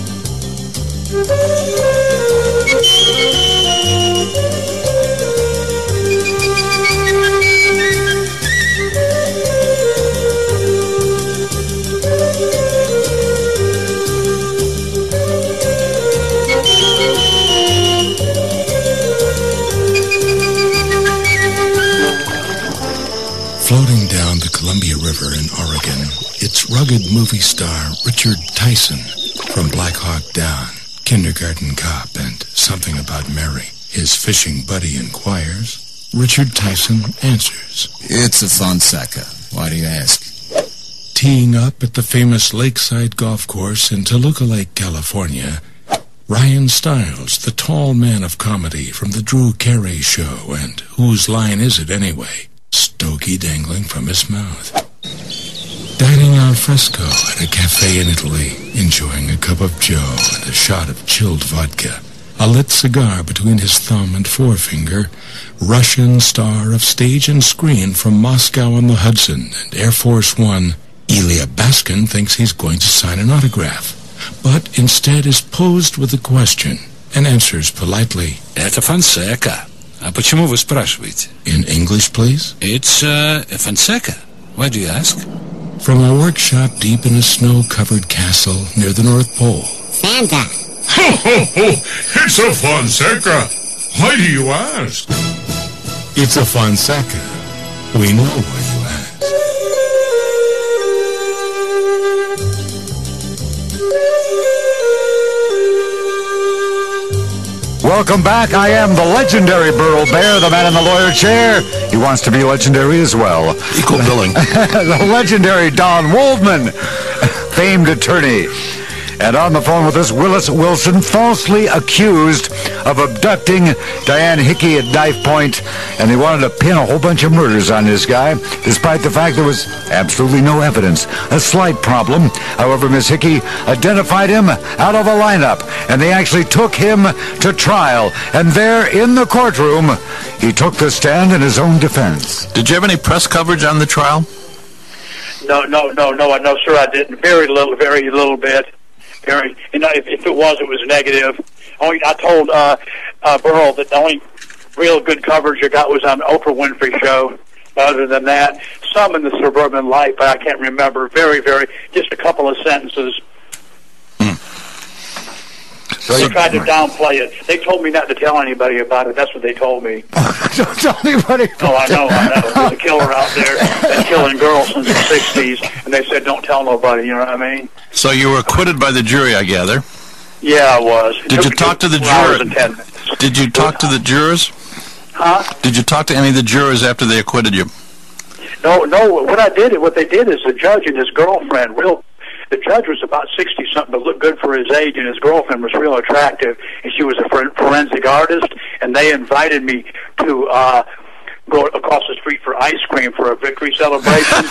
Floating down the Columbia River in Oregon, it's rugged movie star Richard Tyson from Black Hawk Down, Kindergarten Cop, and Something About Mary. His fishing buddy inquires. Richard Tyson answers. It's a Fonseca. Why do you ask? Teeing up at the famous Lakeside Golf Course in Toluca Lake, California, Ryan Stiles, the tall man of comedy from the Drew Carey Show, and whose line is it anyway? stogie dangling from his mouth. Dining al fresco at a cafe in Italy, enjoying a cup of joe and a shot of chilled vodka, a lit cigar between his thumb and forefinger, Russian star of stage and screen from Moscow on the Hudson and Air Force One, Elya Baskin thinks he's going to sign an autograph, but instead is posed with a question and answers politely, Это А почему вы спрашиваете? In English, please? It's uh, Fonseca. Why do you ask? From a workshop deep in a snow-covered castle near the North Pole. Ho, ho, ho! It's a Fonseca! Why do you ask? It's a Fonseca. We know why you ask. Welcome back. I am the legendary Burl Barer, the man in the lawyer chair. He wants to be legendary as well. Equal billing. the legendary Don Waldman, famed attorney. And on the phone with us, Willis Wilson, falsely accused of abducting Diane Hickey at knife point, and they wanted to pin a whole bunch of murders on this guy, despite the fact there was absolutely no evidence. A slight problem. However, Miss Hickey identified him out of a lineup, and they actually took him to trial. And there in the courtroom, he took the stand in his own defense. Did you have any press coverage on the trial? No, no, no, no, no, sir. I didn't. Very little, very little bit. Very, you know, if, if it was, it was negative. Only I told uh, uh, Burl that the only real good coverage I got was on Oprah Winfrey show. Other than that, some in the suburban life, but I can't remember. Very, very, just a couple of sentences. They tried to downplay it. They told me not to tell anybody about it. That's what they told me. Don't tell anybody. Oh, I know, I know. There's a killer out there that's killing girls since the 60s, and they said don't tell nobody, you know what I mean? So you were acquitted by the jury, I gather. Yeah, I was. Did you talk to the took four hours juror? and 10 minutes. Did you talk to the jurors? Huh? Did you talk to any of the jurors after they acquitted you? No, no. What I did, what they did is the judge and his girlfriend, real. The judge was about sixty something, but looked good for his age, and his girlfriend was real attractive, and she was a forensic artist. And they invited me to uh, go across the street for ice cream for a victory celebration.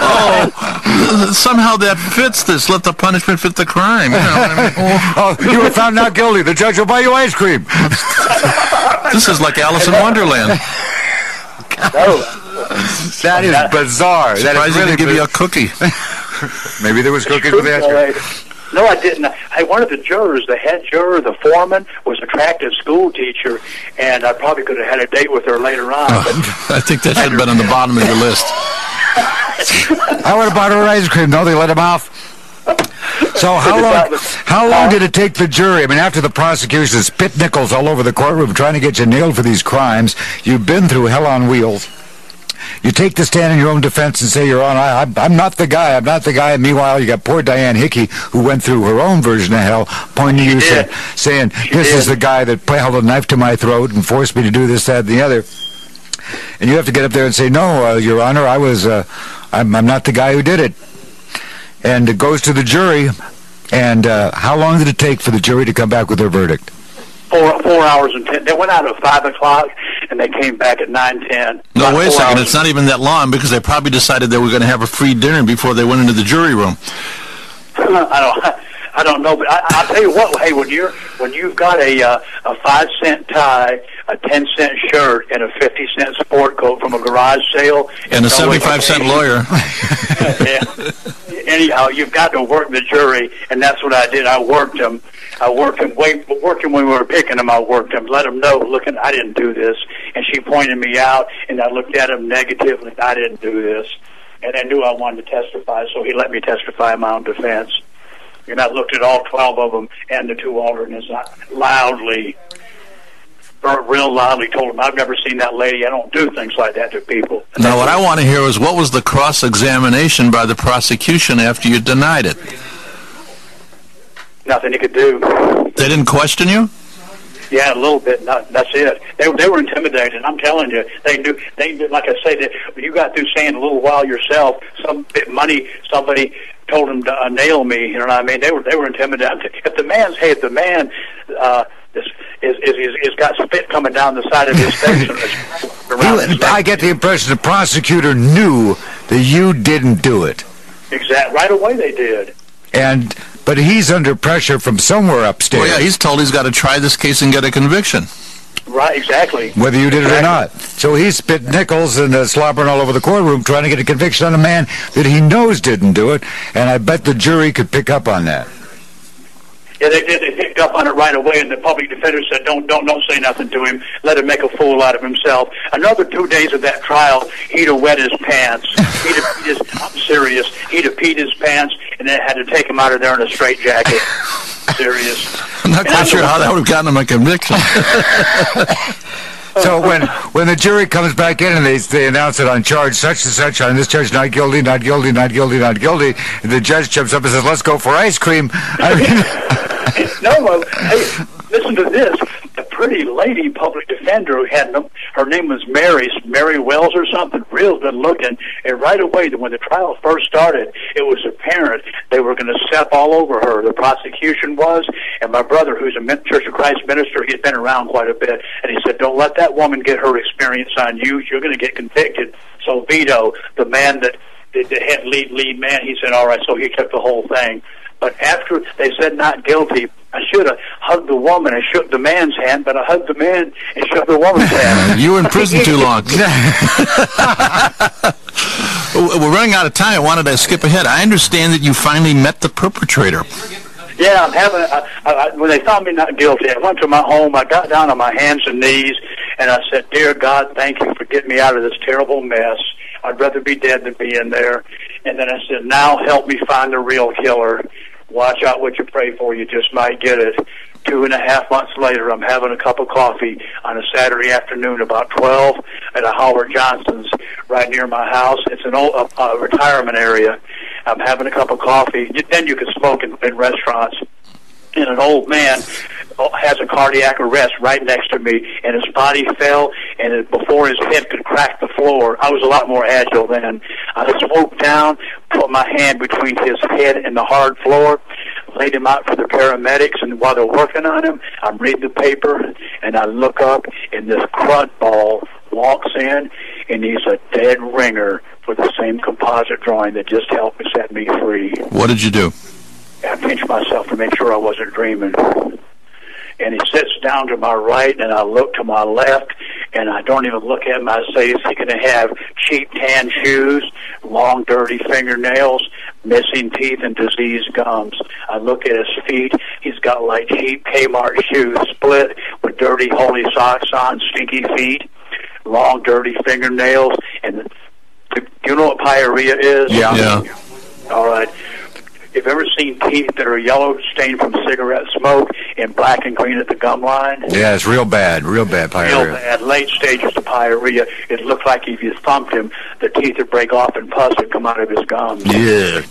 oh, somehow that fits this. Let the punishment fit the crime. You know what I mean? Oh, you were found not guilty. The judge will buy you ice cream. This is like Alice in Wonderland. no, That is bizarre. That Surprised they really didn't give you a cookie. Maybe there was cookies with the ice cream. No, I didn't. I one of the jurors, the head juror, the foreman, was an attractive school teacher, and I probably could have had a date with her later on. Oh, but I think that should have been on the bottom of your list. I would have bought her ice cream. No, they let him off. So how long? How long did it take the jury? I mean, after the prosecution spit nickels all over the courtroom trying to get you nailed for these crimes, you've been through hell on wheels. You take the stand in your own defense and say, Your Honor, I, I'm, I'm not the guy. I'm not the guy. And meanwhile, you got poor Diane Hickey who went through her own version of hell, pointing you, say, saying, "This is the guy that held a knife to my throat and forced me to do this, that, and the other." And you have to get up there and say, "No, uh, Your Honor, I was. Uh, I'm, I'm not the guy who did it." And it goes to the jury. And uh, how long did it take for the jury to come back with their verdict? four four hours and ten. They went out at five o'clock, and they came back at nine ten. No, wait a second. It's not even that long because they probably decided they were going to have a free dinner before they went into the jury room. I don't. I don't know, but I, I'll tell you what. Hey, when you're when you've got a uh, a five cent tie, a ten cent shirt, and a fifty cent sport coat from a garage sale, And a 75 cent lawyer. yeah. Anyhow, you've got to work the jury, and that's what I did. I worked them. I worked them. Way, working when we were picking them, I worked them. Let them know, looking, I didn't do this. And she pointed me out, and I looked at him negatively. I didn't do this, and I knew I wanted to testify, so he let me testify in my own defense. And I looked at all twelve of them and the two alternates I loudly, real loudly, told them, "I've never seen that lady. I don't do things like that to people." And Now, what I want to hear is what was the cross examination by the prosecution after you denied it? Nothing he could do. They didn't question you? Yeah, a little bit. Not, that's it. They they were intimidated. I'm telling you, they knew. They knew, like I say that you got through saying a little while yourself, some bit money somebody told them to uh, nail me. You know what I mean? They were they were intimidated. If the man's hey, if the man uh, is is is is, got spit coming down the side of his face. and it's around his I get the impression the prosecutor knew that you didn't do it. exact right away. They did. And but he's under pressure from somewhere upstairs. Well, yeah, he's told he's got to try this case and get a conviction. Right, exactly. whether you did it or not. So he's spit nickels and uh, slobbering all over the courtroom trying to get a conviction on a man that he knows didn't do it, and I bet the jury could pick up on that. Yeah, they did. They picked up on it right away, and the public defender said, "Don't, don't, don't say nothing to him. Let him make a fool out of himself." Another two days of that trial, he'd have wet his pants. He'd have peed his. I'm serious. He'd have peed his pants, and then had to take him out of there in a straitjacket. serious. I'm not And quite I'm sure how that would have gotten him a conviction. So when when the jury comes back in and they they announce it on charge such and such on this charge not guilty, not guilty, not guilty, not guilty, and the judge jumps up and says, "Let's go for ice cream." I mean, no, listen to this. Pretty lady public defender who had no, her name was Mary, Mary Wells or something, real good looking. And right away, when the trial first started, it was apparent they were going to step all over her. The prosecution was, and my brother, who's a Church of Christ minister, he'd been around quite a bit, and he said, "Don't let that woman get her experience on you. You're going to get convicted." So Vito, the man that the, the head lead lead man, he said, "All right." So he took the whole thing. But after they said not guilty, I should have hugged the woman and shook the man's hand, but I hugged the man and shook the woman's hand. you were in prison too long. We're running out of time. I wanted to skip ahead. I understand that you finally met the perpetrator. Yeah, I'm having. I, I, I- when they found me not guilty, I went to my home. I got down on my hands and knees, and I said, "Dear God, thank you for getting me out of this terrible mess. I'd rather be dead than be in there." And then I said, "Now help me find the real killer." Watch out what you pray for. You just might get it. Two and a half months later, I'm having a cup of coffee on a Saturday afternoon about 12 at a Howard Johnson's right near my house. It's an old uh, uh, retirement area. I'm having a cup of coffee. Then you can smoke in, in restaurants. And an old man has a cardiac arrest right next to me, and his body fell, and it, before his head could crack the floor, I was a lot more agile then. I swooped down, put my hand between his head and the hard floor, laid him out for the paramedics, and while they're working on him, I'm reading the paper, and I look up, and this crud ball walks in, and he's a dead ringer for the same composite drawing that just helped me set me free. What did you do? I pinched myself to make sure I wasn't dreaming and he sits down to my right, and I look to my left, and I don't even look at him. I say, is he going to have cheap tan shoes, long dirty fingernails, missing teeth, and diseased gums? I look at his feet. He's got like cheap Kmart shoes, split with dirty holy socks on, stinky feet, long dirty fingernails, and do you know what pyorrhea is? Yeah. Yeah. All right. You've ever seen teeth that are yellow stained from cigarette smoke and black and green at the gum line? Yeah, it's real bad, real bad pyorrhea. Real bad, late stages of pyorrhea. It looks like if you thumped him, the teeth would break off and pus would come out of his gums. Yeah.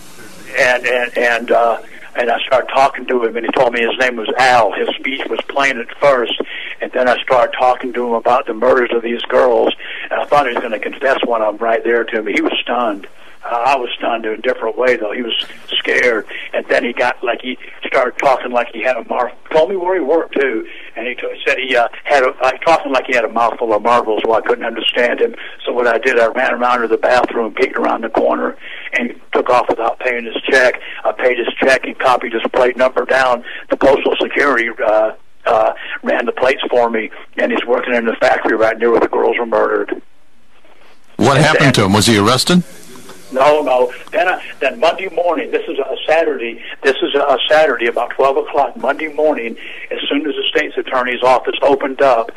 And and and uh, and I started talking to him, and he told me his name was Al. His speech was plain at first, and then I started talking to him about the murders of these girls, and I thought he was going to confess one of them right there to me. He was stunned. I was stunned in a different way, though. He was scared, and then he got like he started talking like he had a mar. Told me where he worked too, and he t- said he uh, had a, uh, talking like he had a mouthful of marbles. Well, I couldn't understand him, so what I did, I ran around to the bathroom, peeked around the corner, and took off without paying his check. I paid his check and copied his plate number down. The postal security. Uh, uh, ran the plates for me, and he's working in the factory right near where the girls were murdered. What happened to him? Was he arrested? No, no. Then, I, then Monday morning. This is a Saturday. This is a Saturday about twelve o'clock Monday morning. As soon as the state's attorney's office opened up,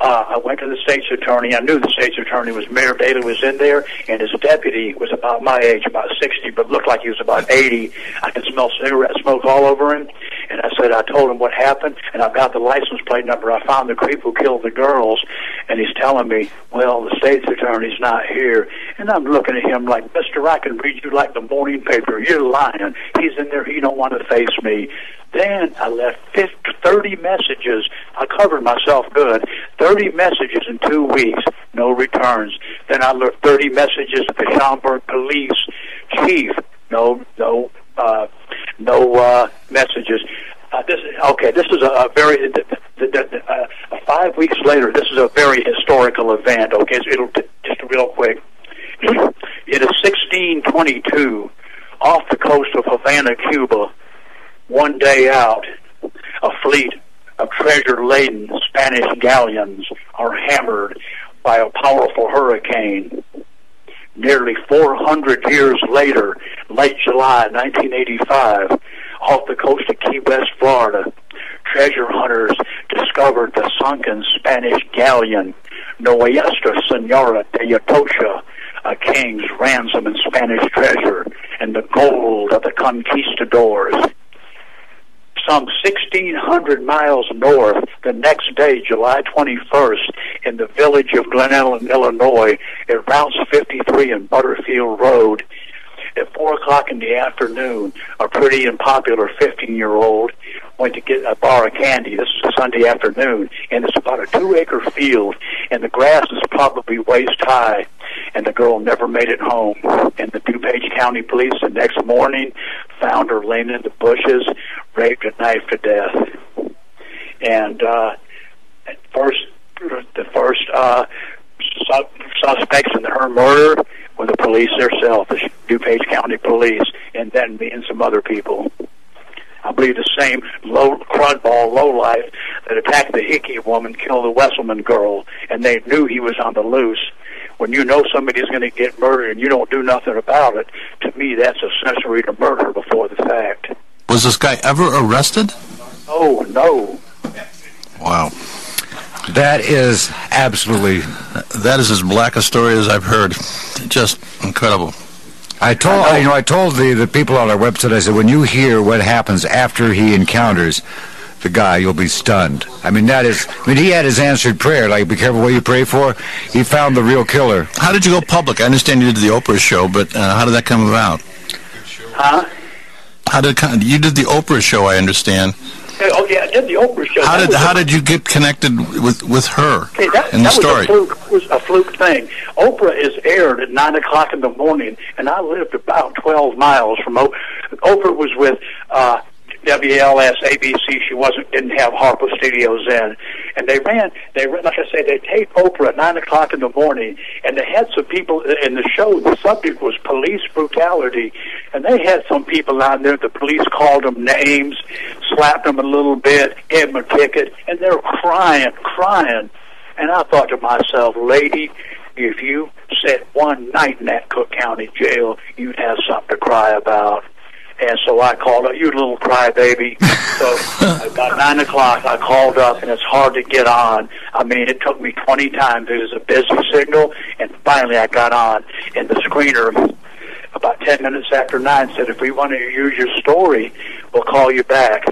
uh, I went to the state's attorney. I knew the state's attorney was Mayor Daley was in there, and his deputy was about my age, about sixty, but looked like he was about eighty. I could smell cigarette smoke all over him. And I said, I told him what happened, and I've got the license plate number. I found the creep who killed the girls, and he's telling me, well, the state's attorney's not here. And I'm looking at him like, Mister, I can read you like the morning paper. You're lying. He's in there. He don't want to face me. Then I left 50, 30 messages. I covered myself good. 30 messages in two weeks, no returns. Then I left 30 messages to the Schaumburg police chief, no, no, uh, no uh, messages. Uh, this okay. This is a, a very the, the, the, uh, five weeks later. This is a very historical event. Okay, so it'll just real quick. It is 1622 off the coast of Havana, Cuba. One day out, a fleet of treasure-laden Spanish galleons are hammered by a powerful hurricane. Nearly 400 years later, late July 1985, off the coast of Key West, Florida, treasure hunters discovered the sunken Spanish galleon Nuestra Senora de Atocha, a king's ransom and Spanish treasure, and the gold of the conquistadors. Some 1,600 miles north, the next day, July 21st, in the village of Glen Ellyn, Illinois, at Route 53 and Butterfield Road, at 4 o'clock in the afternoon, a pretty and popular 15 year old went to get a bar of candy. This is a Sunday afternoon, and it's about a two acre field, and the grass is probably waist high, and the girl never made it home. And the DuPage County Police the next morning found her laying in the bushes, raped and knifed to death. And uh, at first, the first uh, su- suspects in her murder were the police themselves, the DuPage County Police, and then me and some other people. I believe the same low crudball lowlife that attacked the Hickey woman killed the Wesselman girl, and they knew he was on the loose. When you know somebody's going to get murdered and you don't do nothing about it, to me that's accessory to murder before the fact. Was this guy ever arrested? Oh no! Wow. That is absolutely. That is as black a story as I've heard. Just incredible. I told I, you know I told the the people on our website. I said when you hear what happens after he encounters the guy, you'll be stunned. I mean that is. I mean he had his answered prayer. Like be careful what you pray for. He found the real killer. How did you go public? I understand you did the Oprah show, but uh, how did that come about? Huh? How did you did the Oprah show? I understand. Oh yeah, I did the Oprah show. How That did how a- did you get connected with with her Okay, that, in the that story? was a fluke. Was a fluke thing. Oprah is aired at nine o'clock in the morning, and I lived about twelve miles from Oprah. Oprah was with uh, WLS ABC. She wasn't didn't have Harpo Studios then, and they ran. They ran, like I say, they taped Oprah at nine o'clock in the morning, and they had some people in the show. The subject was police brutality, and they had some people out there. The police called them names, slapped them a little bit, gave them a ticket, and they're crying, crying. And I thought to myself, lady, if you sat one night in that Cook County jail, you'd have something to cry about. And so I called up, you little crybaby. so about nine o'clock, I called up, and it's hard to get on. I mean, it took me 20 times. It was a busy signal, and finally I got on. And the screener, about 10 minutes after 9, said, if we want to use your story, we'll call you back.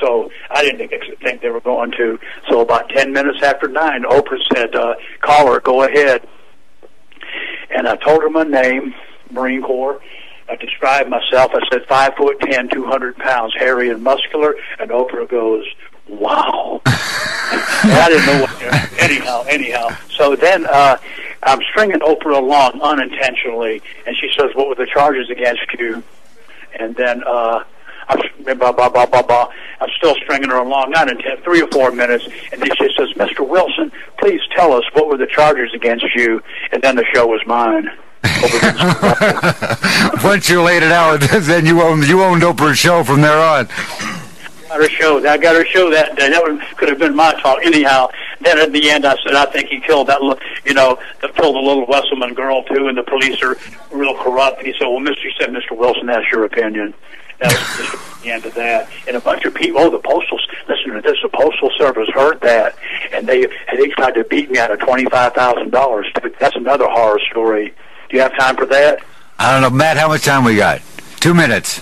So I didn't think, think they were going to. So about 10 minutes after 9, Oprah said, uh, call her, go ahead. And I told her my name, Marine Corps. I described myself. I said five foot ten, two hundred pounds, hairy and muscular. And Oprah goes, "Wow." I didn't know what. Anyhow, anyhow. So then uh, I'm stringing Oprah along unintentionally, and she says, "What were the charges against you?" And then uh, I'm blah blah blah blah blah. I'm still stringing her along, not in ten, three or four minutes, and then she says, "Mr. Wilson, please tell us what were the charges against you?" And then the show was mine. Once you laid it out, then you owned you owned Oprah's show from there on. got her show. I got her show that day. That could have been my talk. Anyhow, then at the end, I said, I think he killed that. You know, killed the little Wesselman girl too, and the police are real corrupt. And he said, Well, Mister, he said, Mister Wilson, that's your opinion. That was the end of that. And a bunch of people, oh, the postal, listen to this, the postal service heard that, and they and they tried to beat me out of twenty five thousand dollars. That's another horror story. Do you have time for that? I don't know, Matt. How much time we got? Two minutes.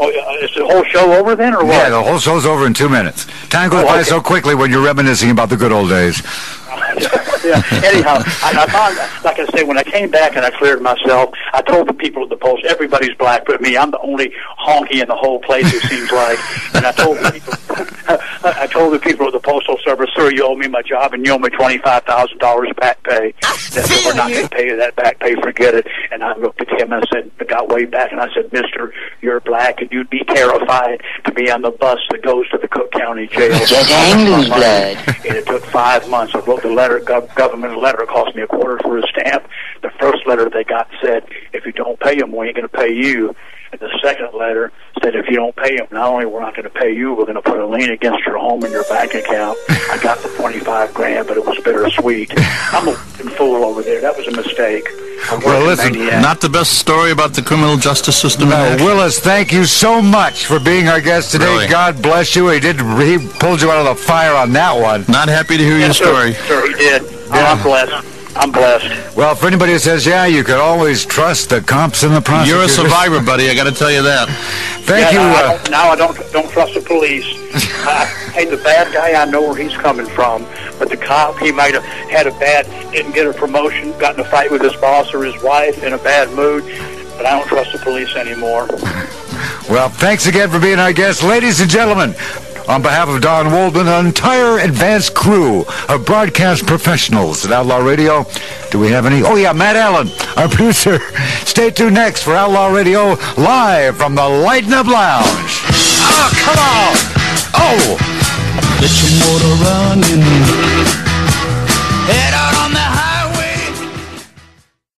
Oh, is the whole show over then, or what? Yeah, the whole show's over in two minutes. Time goes Oh, by so quickly when you're reminiscing about the good old days. yeah. Anyhow, I, I found, like I say, when I came back and I cleared myself, I told the people at the post, everybody's black but me. I'm the only honky in the whole place. It seems like. And I told the people, I told the people at the postal service, sir, you owe me my job and you owe me twenty five thousand dollars back pay. Ah, they said, we're not going to pay you that back pay. Forget it. And I looked at him and I said, I got way back and I said, Mister, you're black and you'd be terrified to be on the bus that goes to the Cook County jail. Get hang loose, blood. And it took five months. I wrote the letter, gov- government letter. It cost me a quarter for a stamp. The first letter they got said, if you don't pay them, we ain't going to pay you. And the second letter said, if you don't pay them, not only we're not going to pay you, we're going to put a lien against your home and your bank account. I got the 25 grand, but it was bittersweet. I'm a fool over there. That was a mistake. Well, listen. Not the best story about the criminal justice system. No. Willis, thank you so much for being our guest today. Really. God bless you. He did. He pulled you out of the fire on that one. Not happy to hear your sir. story. Sir, he did. Oh, I'm blessed. I'm blessed. Well, for anybody who says, "Yeah, you could always trust the cops and the prosecutors. You're a survivor, buddy. I got to tell you that. Thank yeah, you. now, I Uh, don't, now I don't don't trust the police. I, hey, the bad guy, I know where he's coming from, but the cop, he might have had a bad, didn't get a promotion, got in a fight with his boss or his wife, in a bad mood. But I don't trust the police anymore. Well, thanks again for being our guest, ladies and gentlemen. On behalf of Don Waldman, an entire advanced crew of broadcast professionals at Outlaw Radio, do we have any? Oh, yeah, Matt Allen, our producer. Stay tuned next for Outlaw Radio live from the Lighten Up Lounge. Oh, come on! Oh! Let your motor running. Head